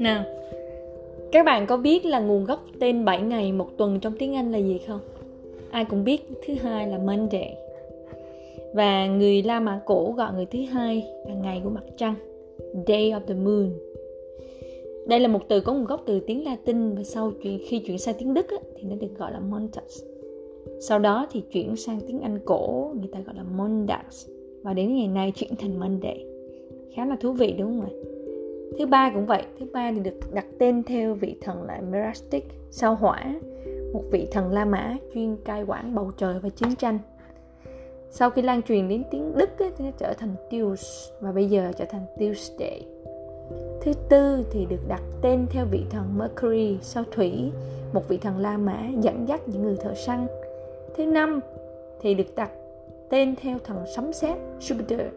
Nào, các bạn có biết là nguồn gốc tên 7 ngày một tuần trong tiếng Anh là gì không? Ai cũng biết thứ hai là Monday. Và người La Mã cổ gọi người thứ hai là ngày của mặt trăng, Day of the Moon. Đây là một từ có nguồn gốc từ tiếng Latin và sau khi chuyển sang tiếng Đức thì nó được gọi là Montags Sau đó thì chuyển sang tiếng Anh cổ người ta gọi là Mondays và đến ngày nay chuyển thành Monday. Khá là thú vị đúng không ạ? Thứ ba cũng vậy, thứ ba thì được đặt tên theo vị thần là Merastic, sao hỏa, một vị thần La Mã chuyên cai quản bầu trời và chiến tranh. Sau khi lan truyền đến tiếng Đức ấy, thì nó trở thành Tues và bây giờ trở thành Tuesday. Thứ tư thì được đặt tên theo vị thần Mercury, sao thủy, một vị thần La Mã dẫn dắt những người thợ săn. Thứ năm thì được đặt tên theo thần sấm sét Jupiter,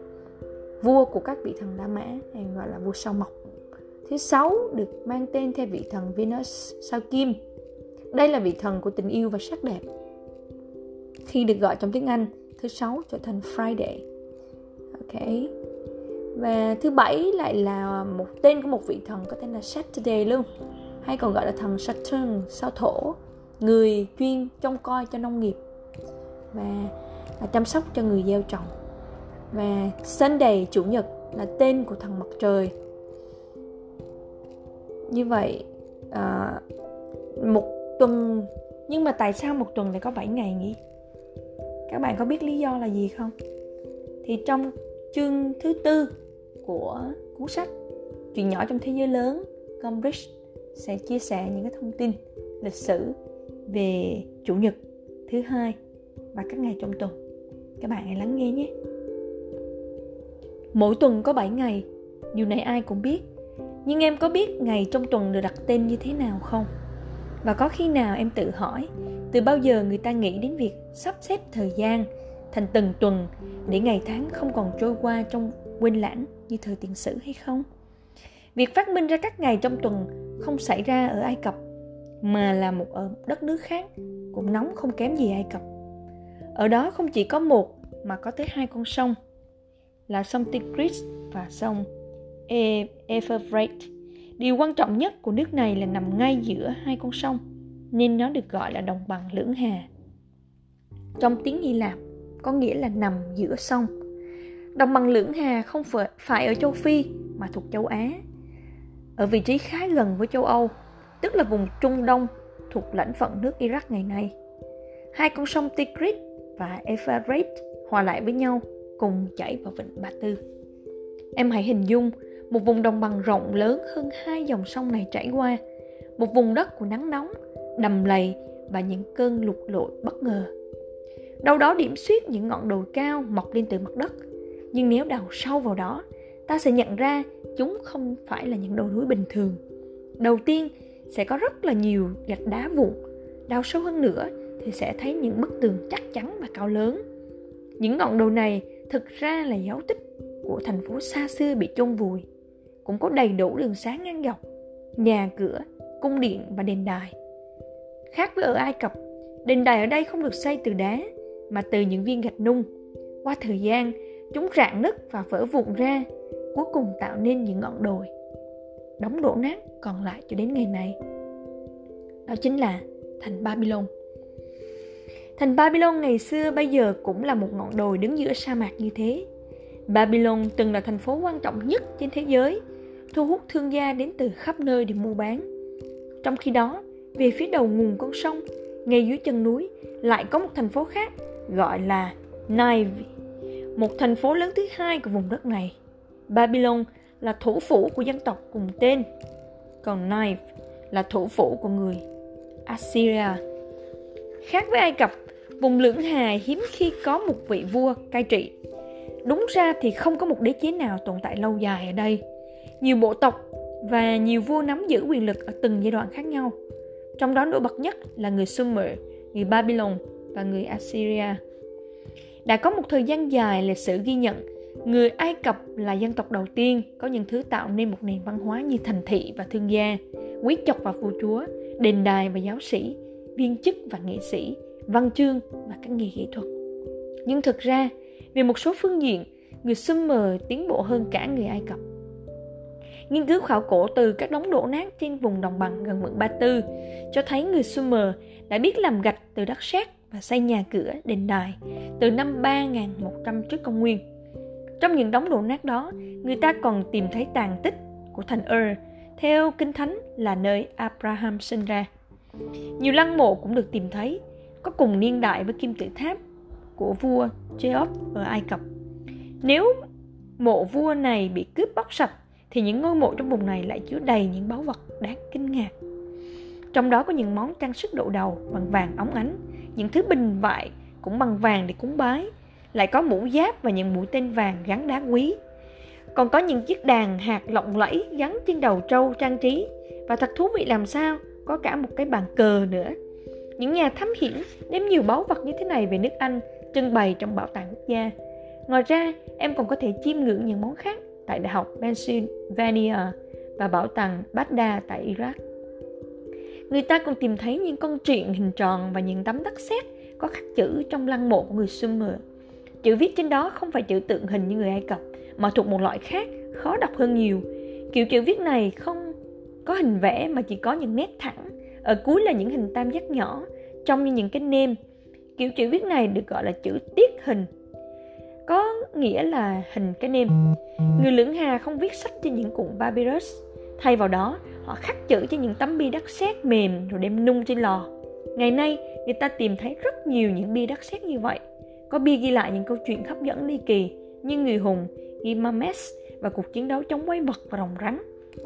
vua của các vị thần La Mã, hay gọi là vua sao mộc. Thứ sáu được mang tên theo vị thần Venus, sao kim. Đây là vị thần của tình yêu và sắc đẹp. Khi được gọi trong tiếng Anh, thứ sáu trở thành Friday. Ok. Và thứ bảy lại là một tên của một vị thần có tên là Saturday luôn. Hay còn gọi là thần Saturn, sao thổ, người chuyên trông coi cho nông nghiệp và à, chăm sóc cho người gieo trồng. Và Sunday, chủ nhật là tên của thần mặt trời như vậy à, một tuần nhưng mà tại sao một tuần lại có 7 ngày nhỉ? Các bạn có biết lý do là gì không? Thì trong chương thứ tư của cuốn sách chuyện nhỏ trong thế giới lớn Cambridge sẽ chia sẻ những cái thông tin lịch sử về chủ nhật thứ hai và các ngày trong tuần. Các bạn hãy lắng nghe nhé. Mỗi tuần có 7 ngày điều này ai cũng biết nhưng em có biết ngày trong tuần được đặt tên như thế nào không? Và có khi nào em tự hỏi, từ bao giờ người ta nghĩ đến việc sắp xếp thời gian thành từng tuần để ngày tháng không còn trôi qua trong quên lãng như thời tiền sử hay không? Việc phát minh ra các ngày trong tuần không xảy ra ở ai cập, mà là một ở đất nước khác cũng nóng không kém gì ai cập. Ở đó không chỉ có một mà có tới hai con sông, là sông tigris và sông E, Everett. Điều quan trọng nhất của nước này là nằm ngay giữa hai con sông, nên nó được gọi là đồng bằng lưỡng hà. Trong tiếng Hy Lạp, có nghĩa là nằm giữa sông. Đồng bằng lưỡng hà không phải ở châu Phi mà thuộc châu Á, ở vị trí khá gần với châu Âu, tức là vùng Trung Đông thuộc lãnh phận nước Iraq ngày nay. Hai con sông Tigris và Euphrates hòa lại với nhau cùng chảy vào vịnh Ba Tư. Em hãy hình dung một vùng đồng bằng rộng lớn hơn hai dòng sông này trải qua. Một vùng đất của nắng nóng, đầm lầy và những cơn lụt lội bất ngờ. Đâu đó điểm xuyết những ngọn đồi cao mọc lên từ mặt đất. Nhưng nếu đào sâu vào đó, ta sẽ nhận ra chúng không phải là những đồi núi bình thường. Đầu tiên, sẽ có rất là nhiều gạch đá vụn. Đào sâu hơn nữa thì sẽ thấy những bức tường chắc chắn và cao lớn. Những ngọn đồi này thực ra là dấu tích của thành phố xa xưa bị chôn vùi cũng có đầy đủ đường sáng ngang dọc, nhà cửa, cung điện và đền đài. Khác với ở Ai Cập, đền đài ở đây không được xây từ đá mà từ những viên gạch nung. Qua thời gian, chúng rạn nứt và vỡ vụn ra, cuối cùng tạo nên những ngọn đồi. Đóng đổ nát còn lại cho đến ngày này. Đó chính là thành Babylon. Thành Babylon ngày xưa bây giờ cũng là một ngọn đồi đứng giữa sa mạc như thế. Babylon từng là thành phố quan trọng nhất trên thế giới thu hút thương gia đến từ khắp nơi để mua bán. Trong khi đó, về phía đầu nguồn con sông, ngay dưới chân núi, lại có một thành phố khác gọi là Nive, một thành phố lớn thứ hai của vùng đất này. Babylon là thủ phủ của dân tộc cùng tên, còn Nive là thủ phủ của người Assyria. Khác với Ai Cập, vùng lưỡng hà hiếm khi có một vị vua cai trị. Đúng ra thì không có một đế chế nào tồn tại lâu dài ở đây nhiều bộ tộc và nhiều vua nắm giữ quyền lực ở từng giai đoạn khác nhau. Trong đó nổi bật nhất là người Sumer, người Babylon và người Assyria. Đã có một thời gian dài lịch sử ghi nhận người Ai Cập là dân tộc đầu tiên có những thứ tạo nên một nền văn hóa như thành thị và thương gia, quý tộc và vua chúa, đền đài và giáo sĩ, viên chức và nghệ sĩ, văn chương và các nghề nghệ thuật. Nhưng thực ra, về một số phương diện, người Sumer tiến bộ hơn cả người Ai Cập. Nghiên cứu khảo cổ từ các đống đổ nát trên vùng đồng bằng gần mực Ba Tư cho thấy người Sumer đã biết làm gạch từ đất sét và xây nhà cửa, đền đài từ năm 3100 trước công nguyên. Trong những đống đổ nát đó, người ta còn tìm thấy tàn tích của thành Ur, theo Kinh Thánh là nơi Abraham sinh ra. Nhiều lăng mộ cũng được tìm thấy, có cùng niên đại với kim tự tháp của vua Cheops ở Ai Cập. Nếu mộ vua này bị cướp bóc sạch thì những ngôi mộ trong vùng này lại chứa đầy những báu vật đáng kinh ngạc. Trong đó có những món trang sức độ đầu bằng vàng óng ánh, những thứ bình vại cũng bằng vàng để cúng bái, lại có mũ giáp và những mũi tên vàng gắn đá quý. Còn có những chiếc đàn hạt lộng lẫy gắn trên đầu trâu trang trí và thật thú vị làm sao có cả một cái bàn cờ nữa. Những nhà thám hiểm đem nhiều báu vật như thế này về nước Anh trưng bày trong bảo tàng quốc gia. Ngoài ra, em còn có thể chiêm ngưỡng những món khác tại Đại học Pennsylvania và bảo tàng Baghdad tại Iraq. Người ta còn tìm thấy những con truyện hình tròn và những tấm đất sét có khắc chữ trong lăng mộ của người Sumer. Chữ viết trên đó không phải chữ tượng hình như người Ai Cập, mà thuộc một loại khác, khó đọc hơn nhiều. Kiểu chữ viết này không có hình vẽ mà chỉ có những nét thẳng, ở cuối là những hình tam giác nhỏ, trông như những cái nêm. Kiểu chữ viết này được gọi là chữ tiết hình, có nghĩa là hình cái nêm. Người lưỡng hà không viết sách trên những cuộn papyrus, thay vào đó họ khắc chữ trên những tấm bia đất sét mềm rồi đem nung trên lò. Ngày nay, người ta tìm thấy rất nhiều những bia đất sét như vậy. Có bia ghi lại những câu chuyện hấp dẫn ly kỳ như người hùng Gimames và cuộc chiến đấu chống quái vật và rồng rắn.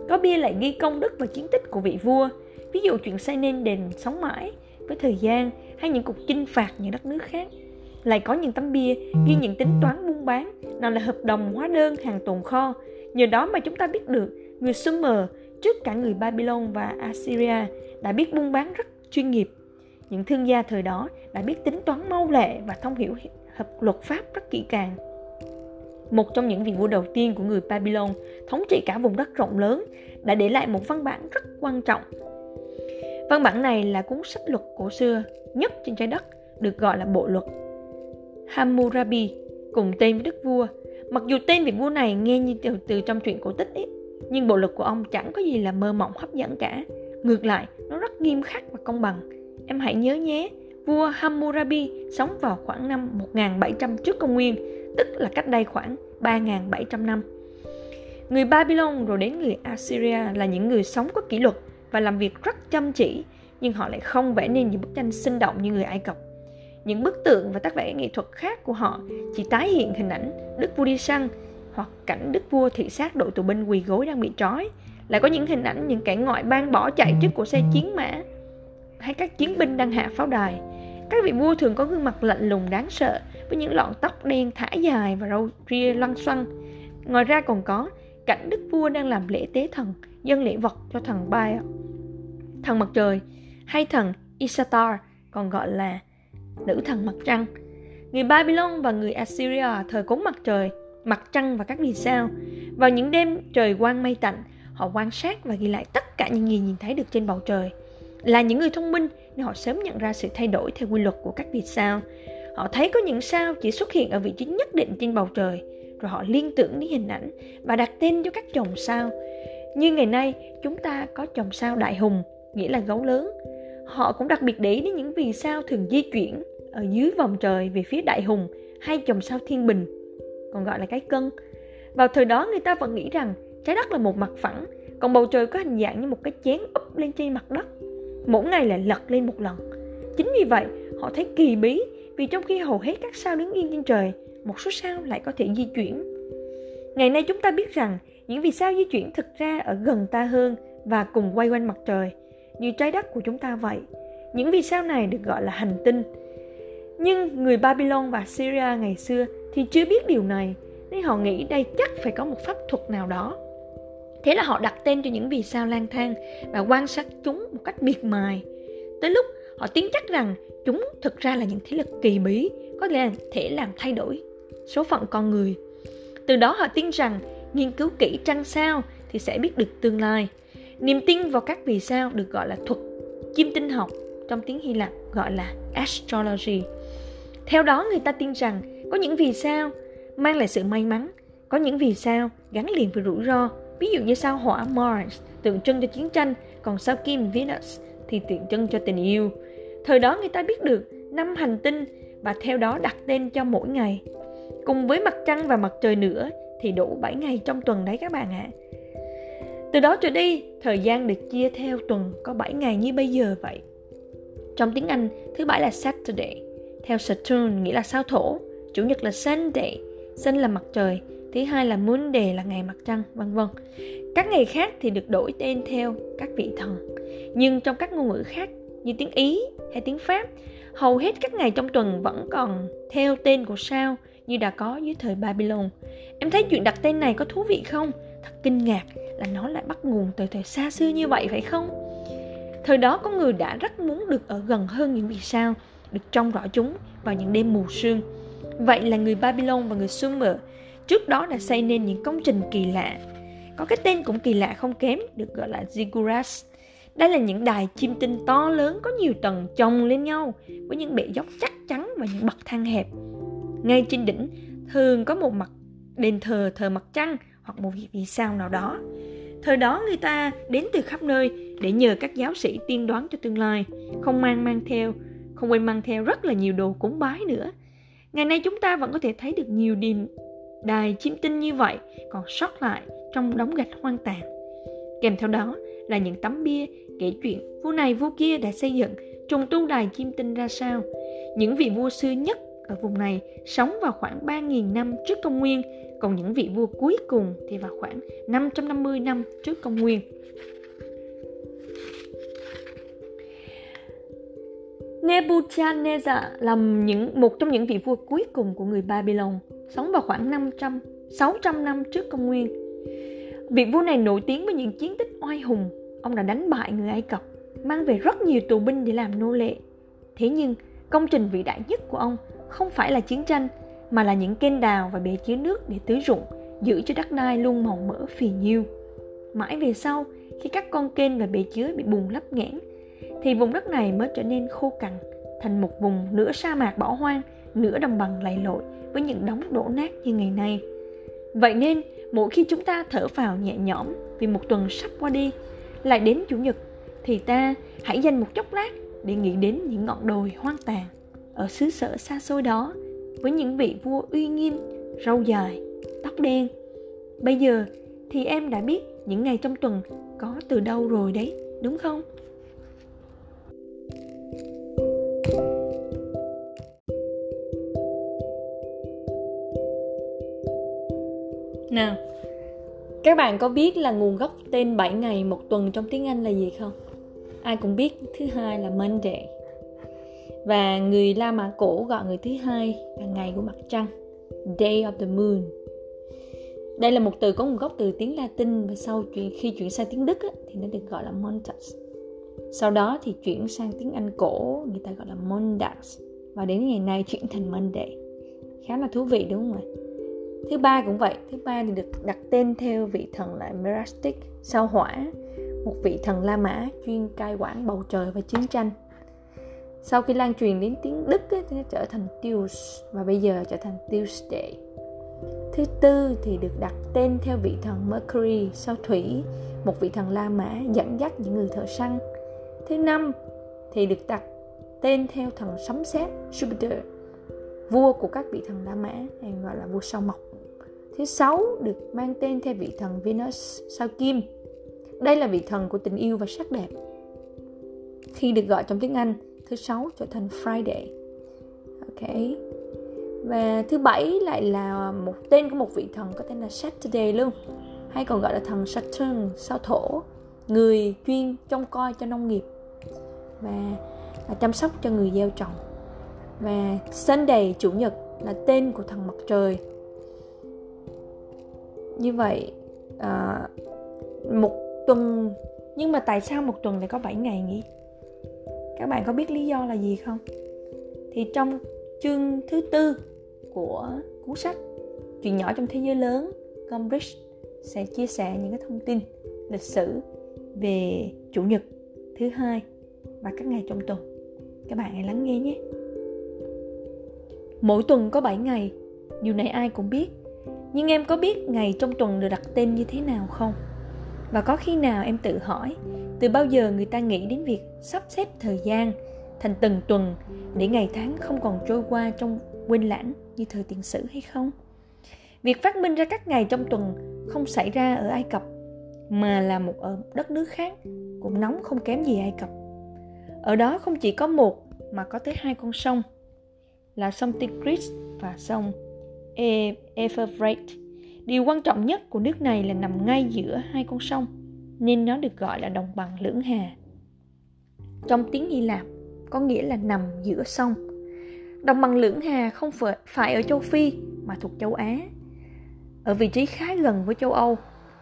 Có bia lại ghi công đức và chiến tích của vị vua, ví dụ chuyện xây nên đền sống mãi với thời gian hay những cuộc chinh phạt những đất nước khác. Lại có những tấm bia ghi những tính toán buôn bán, nào là hợp đồng hóa đơn hàng tồn kho. Nhờ đó mà chúng ta biết được người Sumer trước cả người Babylon và Assyria đã biết buôn bán rất chuyên nghiệp. Những thương gia thời đó đã biết tính toán mau lẹ và thông hiểu hợp luật pháp rất kỹ càng. Một trong những vị vua đầu tiên của người Babylon thống trị cả vùng đất rộng lớn đã để lại một văn bản rất quan trọng. Văn bản này là cuốn sách luật cổ xưa nhất trên trái đất, được gọi là Bộ luật Hammurabi, cùng tên với đức vua. Mặc dù tên vị vua này nghe như từ, từ trong truyện cổ tích ấy, nhưng bộ luật của ông chẳng có gì là mơ mộng hấp dẫn cả. Ngược lại, nó rất nghiêm khắc và công bằng. Em hãy nhớ nhé, vua Hammurabi sống vào khoảng năm 1700 trước công nguyên, tức là cách đây khoảng 3.700 năm. Người Babylon rồi đến người Assyria là những người sống có kỷ luật và làm việc rất chăm chỉ, nhưng họ lại không vẽ nên những bức tranh sinh động như người Ai Cập. Những bức tượng và tác vẽ nghệ thuật khác của họ chỉ tái hiện hình ảnh đức vua đi săn hoặc cảnh đức vua thị sát đội tù binh quỳ gối đang bị trói. Lại có những hình ảnh những kẻ ngoại bang bỏ chạy trước của xe chiến mã hay các chiến binh đang hạ pháo đài. Các vị vua thường có gương mặt lạnh lùng đáng sợ với những lọn tóc đen thả dài và râu ria loăn xoăn. Ngoài ra còn có cảnh đức vua đang làm lễ tế thần, dân lễ vật cho thần Baal, thần mặt trời hay thần Isatar, còn gọi là nữ thần mặt trăng. Người Babylon và người Assyria thờ cúng mặt trời, mặt trăng và các vì sao. Vào những đêm trời quang mây tạnh, họ quan sát và ghi lại tất cả những gì nhìn thấy được trên bầu trời. Là những người thông minh nên họ sớm nhận ra sự thay đổi theo quy luật của các vì sao. Họ thấy có những sao chỉ xuất hiện ở vị trí nhất định trên bầu trời, rồi họ liên tưởng đến hình ảnh và đặt tên cho các chòm sao. Như ngày nay, chúng ta có chòm sao đại hùng, nghĩa là gấu lớn. Họ cũng đặc biệt để ý đến những vì sao thường di chuyển ở dưới vòng trời về phía đại hùng hay chòm sao thiên bình, còn gọi là cái cân. Vào thời đó người ta vẫn nghĩ rằng trái đất là một mặt phẳng, còn bầu trời có hình dạng như một cái chén úp lên trên mặt đất. Mỗi ngày lại lật lên một lần. Chính vì vậy, họ thấy kỳ bí vì trong khi hầu hết các sao đứng yên trên trời, một số sao lại có thể di chuyển. Ngày nay chúng ta biết rằng những vì sao di chuyển thực ra ở gần ta hơn và cùng quay quanh mặt trời, như trái đất của chúng ta vậy. Những vì sao này được gọi là hành tinh. Nhưng người Babylon và Syria ngày xưa thì chưa biết điều này, nên họ nghĩ đây chắc phải có một pháp thuật nào đó. Thế là họ đặt tên cho những vì sao lang thang và quan sát chúng một cách miệt mài. Tới lúc họ tin chắc rằng chúng thực ra là những thế lực kỳ bí có thể làm thay đổi số phận con người. Từ đó họ tin rằng nghiên cứu kỹ trăng sao thì sẽ biết được tương lai. Niềm tin vào các vì sao được gọi là thuật chiêm tinh học trong tiếng Hy Lạp gọi là astrology. Theo đó người ta tin rằng có những vì sao mang lại sự may mắn, có những vì sao gắn liền với rủi ro, Ví dụ như sao hỏa Mars tượng trưng cho chiến tranh, còn sao kim Venus thì tượng trưng cho tình yêu. Thời đó người ta biết được năm hành tinh và theo đó đặt tên cho mỗi ngày. Cùng với mặt trăng và mặt trời nữa thì đủ 7 ngày trong tuần đấy các bạn ạ. À. Từ đó trở đi, thời gian được chia theo tuần có 7 ngày như bây giờ vậy. Trong tiếng Anh, thứ bảy là Saturday, theo Saturn nghĩa là sao thổ, chủ nhật là Sunday, Sun là mặt trời, thứ hai là Monday là ngày mặt trăng, vân vân. Các ngày khác thì được đổi tên theo các vị thần. Nhưng trong các ngôn ngữ khác như tiếng Ý hay tiếng Pháp, hầu hết các ngày trong tuần vẫn còn theo tên của sao như đã có dưới thời Babylon. Em thấy chuyện đặt tên này có thú vị không? Thật kinh ngạc là nó lại bắt nguồn từ thời xa xưa như vậy phải không? Thời đó có người đã rất muốn được ở gần hơn những vì sao, được trông rõ chúng vào những đêm mù sương. Vậy là người Babylon và người Sumer trước đó đã xây nên những công trình kỳ lạ. Có cái tên cũng kỳ lạ không kém, được gọi là ziggurats. Đây là những đài chim tinh to lớn có nhiều tầng chồng lên nhau với những bệ dốc chắc chắn và những bậc thang hẹp. Ngay trên đỉnh thường có một mặt đền thờ thờ mặt trăng hoặc một vị sao nào đó. Thời đó người ta đến từ khắp nơi để nhờ các giáo sĩ tiên đoán cho tương lai, không mang mang theo, không quên mang theo rất là nhiều đồ cúng bái nữa. Ngày nay chúng ta vẫn có thể thấy được nhiều điềm đài chim tinh như vậy còn sót lại trong đống gạch hoang tàn. Kèm theo đó là những tấm bia kể chuyện vua này vua kia đã xây dựng trùng tu đài chim tinh ra sao. Những vị vua xưa nhất ở vùng này sống vào khoảng 3.000 năm trước công nguyên, còn những vị vua cuối cùng thì vào khoảng 550 năm trước công nguyên. Nebuchadnezzar là những một trong những vị vua cuối cùng của người Babylon, sống vào khoảng 500 600 năm trước công nguyên. Vị vua này nổi tiếng với những chiến tích oai hùng. Ông đã đánh bại người Ai Cập, mang về rất nhiều tù binh để làm nô lệ. Thế nhưng, công trình vĩ đại nhất của ông không phải là chiến tranh, mà là những kênh đào và bể chứa nước để tưới rụng, giữ cho đất đai luôn màu mỡ phì nhiêu. Mãi về sau, khi các con kênh và bể chứa bị bùng lấp nghẽn, thì vùng đất này mới trở nên khô cằn, thành một vùng nửa sa mạc bỏ hoang, nửa đồng bằng lầy lội với những đống đổ nát như ngày nay. Vậy nên, mỗi khi chúng ta thở vào nhẹ nhõm vì một tuần sắp qua đi, lại đến Chủ nhật, thì ta hãy dành một chốc lát để nghĩ đến những ngọn đồi hoang tàn ở xứ sở xa xôi đó với những vị vua uy nghiêm, râu dài, tóc đen. Bây giờ thì em đã biết những ngày trong tuần có từ đâu rồi đấy, đúng không? Nào, các bạn có biết là nguồn gốc tên 7 ngày một tuần trong tiếng Anh là gì không? Ai cũng biết thứ hai là Monday. Và người La Mã cổ gọi người thứ hai là ngày của mặt trăng, Day of the Moon. Đây là một từ có nguồn gốc từ tiếng Latin và sau chuyển khi chuyển sang tiếng Đức á, thì nó được gọi là Montas. Sau đó thì chuyển sang tiếng Anh cổ người ta gọi là Mondas và đến ngày nay chuyển thành Monday. Khá là thú vị đúng không ạ? Thứ ba cũng vậy, thứ ba thì được đặt tên theo vị thần là Merastic, sao hỏa, một vị thần La Mã chuyên cai quản bầu trời và chiến tranh. Sau khi lan truyền đến tiếng Đức ấy, thì nó trở thành Tues và bây giờ trở thành Tuesday. Thứ tư thì được đặt tên theo vị thần Mercury, sao thủy, một vị thần La Mã dẫn dắt những người thợ săn. Thứ năm thì được đặt tên theo thần sấm sét Jupiter, vua của các vị thần La Mã hay gọi là vua sao mộc. Thứ sáu được mang tên theo vị thần Venus sao kim. Đây là vị thần của tình yêu và sắc đẹp. Khi được gọi trong tiếng Anh, thứ sáu trở thành Friday. Ok. Và thứ bảy lại là một tên của một vị thần có tên là Saturday luôn. Hay còn gọi là thần Saturn sao thổ, người chuyên trông coi cho nông nghiệp và, và chăm sóc cho người gieo trồng. Và Sunday chủ nhật là tên của thần mặt trời như vậy à, một tuần nhưng mà tại sao một tuần lại có 7 ngày nhỉ các bạn có biết lý do là gì không? Thì trong chương thứ tư của cuốn sách chuyện nhỏ trong thế giới lớn, Cambridge sẽ chia sẻ những cái thông tin lịch sử về chủ nhật thứ hai và các ngày trong tuần. Các bạn hãy lắng nghe nhé. Mỗi tuần có 7 ngày, điều này ai cũng biết. Nhưng em có biết ngày trong tuần được đặt tên như thế nào không? Và có khi nào em tự hỏi, từ bao giờ người ta nghĩ đến việc sắp xếp thời gian thành từng tuần để ngày tháng không còn trôi qua trong quên lãng như thời tiền sử hay không việc phát minh ra các ngày trong tuần không xảy ra ở ai cập mà là một ở đất nước khác cũng nóng không kém gì ai cập ở đó không chỉ có một mà có tới hai con sông là sông Tigris và sông Euphrates. Điều quan trọng nhất của nước này là nằm ngay giữa hai con sông, nên nó được gọi là đồng bằng lưỡng hà. Trong tiếng Hy Lạp, có nghĩa là nằm giữa sông. Đồng bằng lưỡng hà không phải ở châu Phi mà thuộc châu Á, ở vị trí khá gần với châu Âu,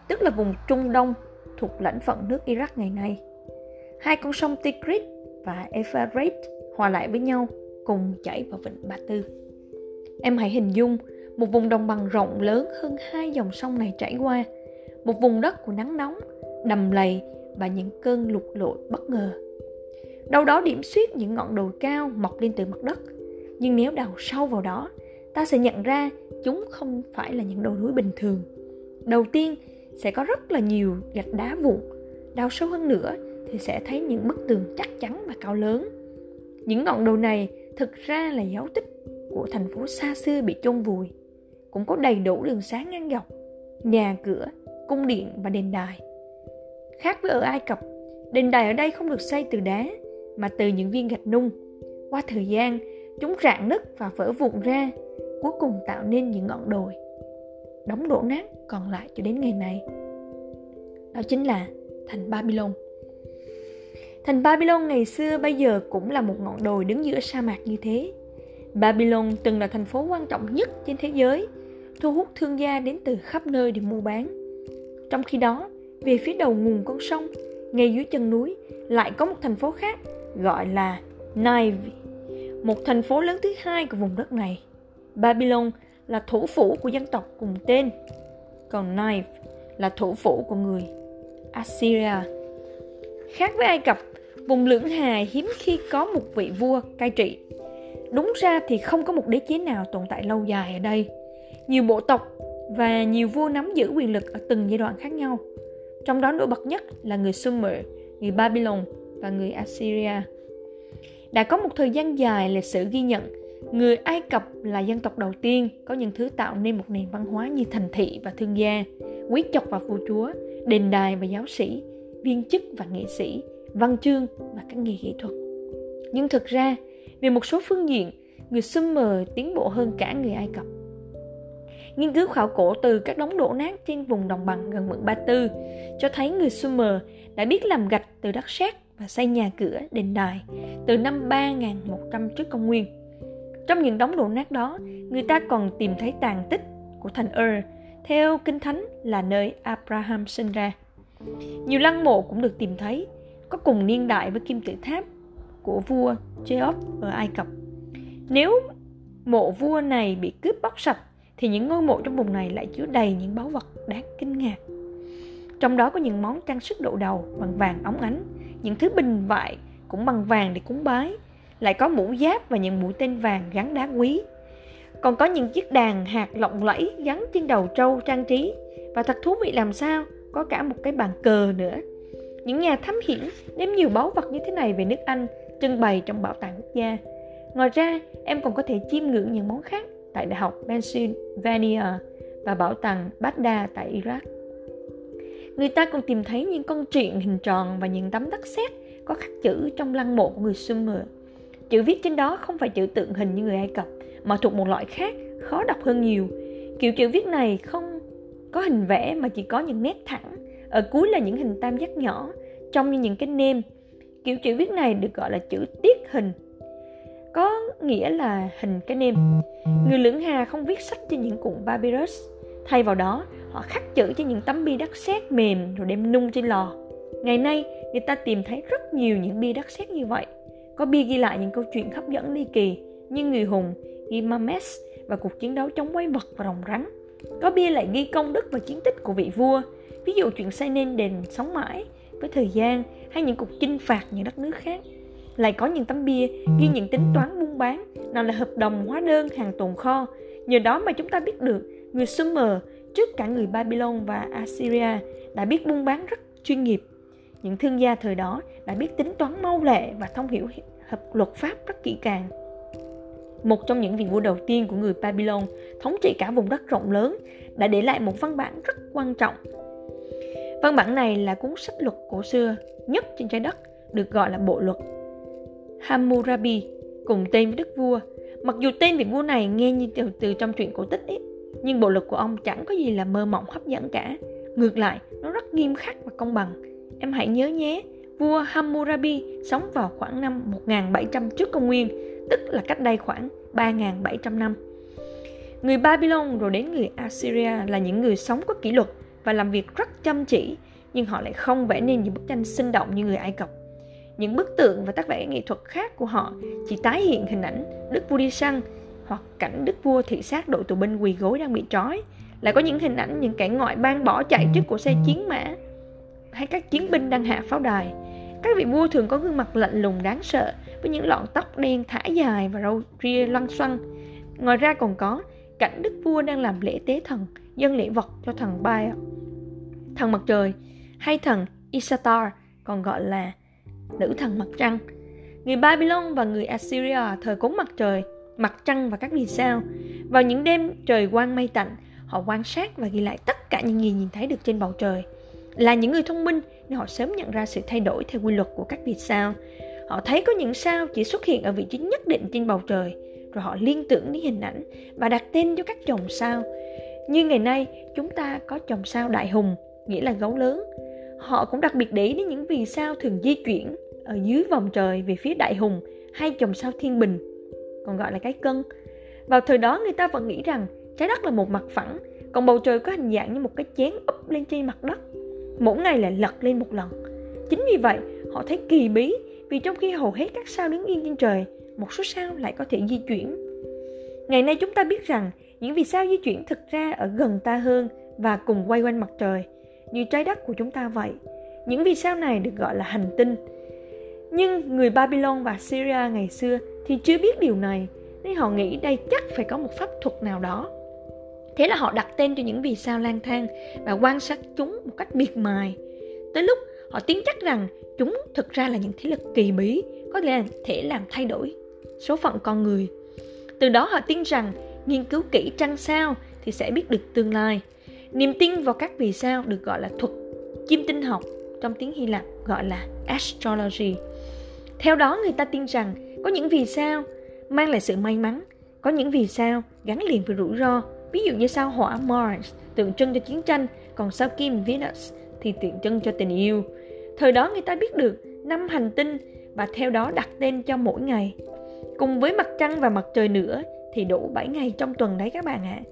tức là vùng Trung Đông thuộc lãnh phận nước Iraq ngày nay. Hai con sông Tigris và Euphrates hòa lại với nhau cùng chảy vào vịnh Ba Tư. Em hãy hình dung một vùng đồng bằng rộng lớn hơn hai dòng sông này chảy qua, một vùng đất của nắng nóng, đầm lầy và những cơn lụt lội bất ngờ. Đâu đó điểm xuyết những ngọn đồi cao mọc lên từ mặt đất, nhưng nếu đào sâu vào đó, ta sẽ nhận ra chúng không phải là những đồi núi bình thường. Đầu tiên sẽ có rất là nhiều gạch đá vụn, đào sâu hơn nữa thì sẽ thấy những bức tường chắc chắn và cao lớn. Những ngọn đồi này thực ra là dấu tích của thành phố xa xưa bị chôn vùi. Cũng có đầy đủ đường sáng ngang dọc nhà cửa cung điện và đền đài. Khác với ở ai cập đền đài ở đây không được xây từ đá mà từ những viên gạch nung. Qua thời gian chúng rạn nứt và vỡ vụn ra cuối cùng tạo nên những ngọn đồi. Đóng đổ nát còn lại cho đến ngày nay đó chính là thành babylon. Thành babylon ngày xưa bây giờ cũng là một ngọn đồi đứng giữa sa mạc như thế. Babylon từng là thành phố quan trọng nhất trên thế giới, thu hút thương gia đến từ khắp nơi để mua bán. Trong khi đó, về phía đầu nguồn con sông, ngay dưới chân núi, lại có một thành phố khác gọi là Nineveh, một thành phố lớn thứ hai của vùng đất này. Babylon là thủ phủ của dân tộc cùng tên, còn Nineveh là thủ phủ của người Assyria. Khác với Ai Cập, vùng lưỡng hà hiếm khi có một vị vua cai trị Đúng ra thì không có một đế chế nào tồn tại lâu dài ở đây. Nhiều bộ tộc và nhiều vua nắm giữ quyền lực ở từng giai đoạn khác nhau. Trong đó nổi bật nhất là người Sumer, người Babylon và người Assyria. Đã có một thời gian dài lịch sử ghi nhận người Ai Cập là dân tộc đầu tiên có những thứ tạo nên một nền văn hóa như thành thị và thương gia, quý tộc và vua chúa, đền đài và giáo sĩ, viên chức và nghệ sĩ, văn chương và các nghề nghệ thuật. Nhưng thực ra, về một số phương diện, người Sumer tiến bộ hơn cả người Ai Cập. Nghiên cứu khảo cổ từ các đống đổ nát trên vùng đồng bằng gần Mượn Ba Tư cho thấy người Sumer đã biết làm gạch từ đất sét và xây nhà cửa, đền đài từ năm 3100 trước công nguyên. Trong những đống đổ nát đó, người ta còn tìm thấy tàn tích của thành Ur, theo Kinh Thánh là nơi Abraham sinh ra. Nhiều lăng mộ cũng được tìm thấy, có cùng niên đại với kim tự tháp của vua Cheops ở Ai Cập. Nếu mộ vua này bị cướp bóc sạch thì những ngôi mộ trong vùng này lại chứa đầy những báu vật đáng kinh ngạc. Trong đó có những món trang sức độ đầu bằng vàng óng ánh, những thứ bình vại cũng bằng vàng để cúng bái, lại có mũ giáp và những mũi tên vàng gắn đá quý. Còn có những chiếc đàn hạt lộng lẫy gắn trên đầu trâu trang trí và thật thú vị làm sao có cả một cái bàn cờ nữa. Những nhà thám hiểm đem nhiều báu vật như thế này về nước Anh trưng bày trong bảo tàng quốc gia. Ngoài ra, em còn có thể chiêm ngưỡng những món khác tại Đại học Pennsylvania và bảo tàng Baghdad tại Iraq. Người ta còn tìm thấy những con truyện hình tròn và những tấm đất sét có khắc chữ trong lăng mộ của người Sumer. Chữ viết trên đó không phải chữ tượng hình như người Ai Cập, mà thuộc một loại khác, khó đọc hơn nhiều. Kiểu chữ viết này không có hình vẽ mà chỉ có những nét thẳng, ở cuối là những hình tam giác nhỏ, trông như những cái nêm Kiểu chữ viết này được gọi là chữ tiết hình có nghĩa là hình cái nêm. Người lưỡng hà không viết sách trên những cuộn papyrus. Thay vào đó, họ khắc chữ trên những tấm bia đất sét mềm rồi đem nung trên lò. Ngày nay, người ta tìm thấy rất nhiều những bia đất sét như vậy. Có bia ghi lại những câu chuyện hấp dẫn ly kỳ như người hùng Imames và cuộc chiến đấu chống quái vật và rồng rắn. Có bia lại ghi công đức và chiến tích của vị vua, ví dụ chuyện xây nên đền sống mãi với thời gian hay những cuộc chinh phạt những đất nước khác lại có những tấm bia ghi những tính toán buôn bán nào là hợp đồng hóa đơn hàng tồn kho nhờ đó mà chúng ta biết được người Sumer trước cả người Babylon và Assyria đã biết buôn bán rất chuyên nghiệp. Những thương gia thời đó đã biết tính toán mau lẹ và thông hiểu hợp luật pháp rất kỹ càng. Một trong những vị vua đầu tiên của người Babylon thống trị cả vùng đất rộng lớn đã để lại một văn bản rất quan trọng. Văn bản này là cuốn sách luật cổ xưa nhất trên trái đất, được gọi là Bộ luật. Hammurabi cùng tên với đức vua. Mặc dù tên vị vua này nghe như từ, từ trong truyện cổ tích ấy, nhưng bộ luật của ông chẳng có gì là mơ mộng hấp dẫn cả. Ngược lại, nó rất nghiêm khắc và công bằng. Em hãy nhớ nhé, vua Hammurabi sống vào khoảng năm 1700 trước công nguyên, tức là cách đây khoảng 3.700 năm. Người Babylon rồi đến người Assyria là những người sống có kỷ luật và làm việc rất chăm chỉ, nhưng họ lại không vẽ nên những bức tranh sinh động như người Ai Cập. Những bức tượng và tác vẽ nghệ thuật khác của họ chỉ tái hiện hình ảnh đức vua đi săn hoặc cảnh đức vua thị sát đội tù binh quỳ gối đang bị trói. Lại có những hình ảnh những kẻ ngoại bang bỏ chạy trước của xe chiến mã hay các chiến binh đang hạ pháo đài. Các vị vua thường có gương mặt lạnh lùng đáng sợ với những lọn tóc đen thả dài và râu ria loăn xoăn. Ngoài ra còn có cảnh đức vua đang làm lễ tế thần, dân lễ vật cho thần Baal, thần mặt trời hay thần Isatar, còn gọi là nữ thần mặt trăng. Người Babylon và người Assyria thờ cúng mặt trời, mặt trăng và các vì sao. Vào những đêm trời quang mây tạnh, họ quan sát và ghi lại tất cả những gì nhìn thấy được trên bầu trời. Là những người thông minh nên họ sớm nhận ra sự thay đổi theo quy luật của các vì sao. Họ thấy có những sao chỉ xuất hiện ở vị trí nhất định trên bầu trời, rồi họ liên tưởng đến hình ảnh và đặt tên cho các chòm sao. Như ngày nay, chúng ta có chòm sao đại hùng, nghĩa là gấu lớn. Họ cũng đặc biệt để ý đến những vì sao thường di chuyển ở dưới vòng trời về phía đại hùng hay chòm sao thiên bình, còn gọi là cái cân. Vào thời đó người ta vẫn nghĩ rằng trái đất là một mặt phẳng, còn bầu trời có hình dạng như một cái chén úp lên trên mặt đất. Mỗi ngày lại lật lên một lần. Chính vì vậy, họ thấy kỳ bí vì trong khi hầu hết các sao đứng yên trên trời, một số sao lại có thể di chuyển. Ngày nay chúng ta biết rằng những vì sao di chuyển thực ra ở gần ta hơn và cùng quay quanh mặt trời, như trái đất của chúng ta vậy. Những vì sao này được gọi là hành tinh. Nhưng người Babylon và Syria ngày xưa thì chưa biết điều này, nên họ nghĩ đây chắc phải có một pháp thuật nào đó. Thế là họ đặt tên cho những vì sao lang thang và quan sát chúng một cách miệt mài. Tới lúc họ tin chắc rằng chúng thực ra là những thế lực kỳ bí có thể làm thay đổi số phận con người. Từ đó họ tin rằng nghiên cứu kỹ trăng sao thì sẽ biết được tương lai. Niềm tin vào các vì sao được gọi là thuật kim tinh học trong tiếng Hy Lạp gọi là astrology. Theo đó người ta tin rằng có những vì sao mang lại sự may mắn, có những vì sao gắn liền với rủi ro. Ví dụ như sao hỏa Mars tượng trưng cho chiến tranh, còn sao kim Venus thì tượng trưng cho tình yêu. Thời đó người ta biết được năm hành tinh và theo đó đặt tên cho mỗi ngày. Cùng với mặt trăng và mặt trời nữa thì đủ 7 ngày trong tuần đấy các bạn ạ. À.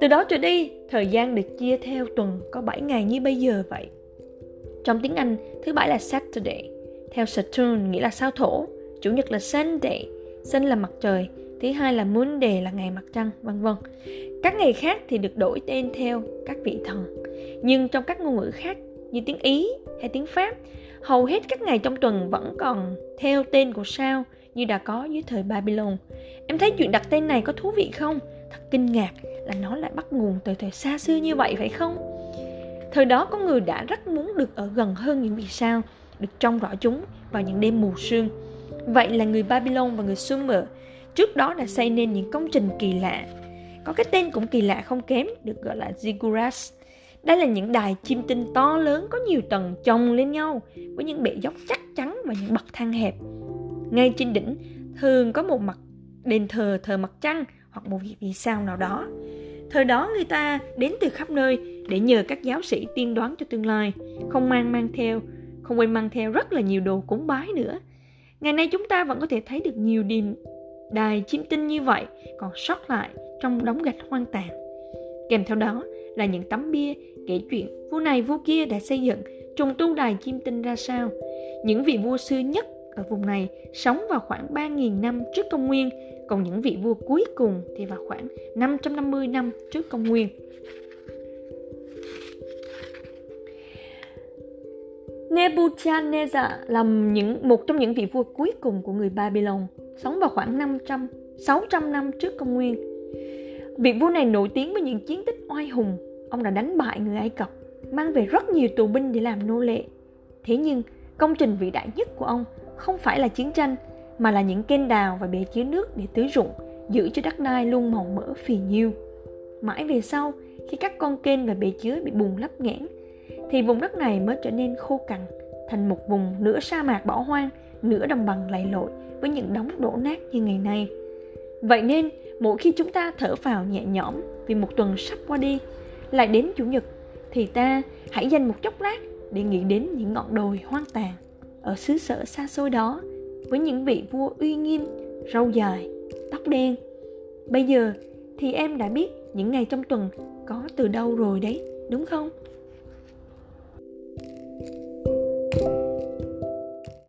Từ đó trở đi, thời gian được chia theo tuần có 7 ngày như bây giờ vậy. Trong tiếng Anh, thứ bảy là Saturday, theo Saturn nghĩa là sao thổ, chủ nhật là Sunday, Sun là mặt trời, thứ hai là Monday là ngày mặt trăng, vân vân. Các ngày khác thì được đổi tên theo các vị thần. Nhưng trong các ngôn ngữ khác như tiếng Ý hay tiếng Pháp, hầu hết các ngày trong tuần vẫn còn theo tên của sao như đã có dưới thời Babylon. Em thấy chuyện đặt tên này có thú vị không? Thật kinh ngạc là nó lại bắt nguồn từ thời xa xưa như vậy phải không? Thời đó có người đã rất muốn được ở gần hơn những vì sao, được trông rõ chúng vào những đêm mù sương. Vậy là người Babylon và người Sumer trước đó đã xây nên những công trình kỳ lạ. Có cái tên cũng kỳ lạ không kém, được gọi là ziggurats. Đây là những đài chim tinh to lớn có nhiều tầng chồng lên nhau với những bệ dốc chắc chắn và những bậc thang hẹp. Ngay trên đỉnh thường có một mặt đền thờ thờ mặt trăng hoặc một vị vì sao nào đó. Thời đó người ta đến từ khắp nơi để nhờ các giáo sĩ tiên đoán cho tương lai, không mang mang theo, không quên mang theo rất là nhiều đồ cúng bái nữa. Ngày nay chúng ta vẫn có thể thấy được nhiều điểm đài chim tinh như vậy còn sót lại trong đống gạch hoang tàn. Kèm theo đó là những tấm bia kể chuyện vua này vua kia đã xây dựng trùng tu đài chim tinh ra sao. Những vị vua xưa nhất ở vùng này sống vào khoảng 3.000 năm trước công nguyên, còn những vị vua cuối cùng thì vào khoảng 550 năm trước công nguyên. Nebuchadnezzar là những một trong những vị vua cuối cùng của người Babylon, sống vào khoảng 500 600 năm trước công nguyên. Vị vua này nổi tiếng với những chiến tích oai hùng. Ông đã đánh bại người Ai Cập, mang về rất nhiều tù binh để làm nô lệ. Thế nhưng, công trình vĩ đại nhất của ông không phải là chiến tranh, mà là những kênh đào và bể chứa nước để tưới ruộng, giữ cho đất đai luôn màu mỡ phì nhiêu. Mãi về sau, khi các con kênh và bể chứa bị bùng lấp nghẽn, thì vùng đất này mới trở nên khô cằn, thành một vùng nửa sa mạc bỏ hoang, nửa đồng bằng lầy lội với những đống đổ nát như ngày nay. Vậy nên, mỗi khi chúng ta thở vào nhẹ nhõm vì một tuần sắp qua đi, lại đến Chủ nhật, thì ta hãy dành một chốc lát để nghĩ đến những ngọn đồi hoang tàn ở xứ sở xa xôi đó với những vị vua uy nghiêm, râu dài, tóc đen. Bây giờ thì em đã biết những ngày trong tuần có từ đâu rồi đấy, đúng không?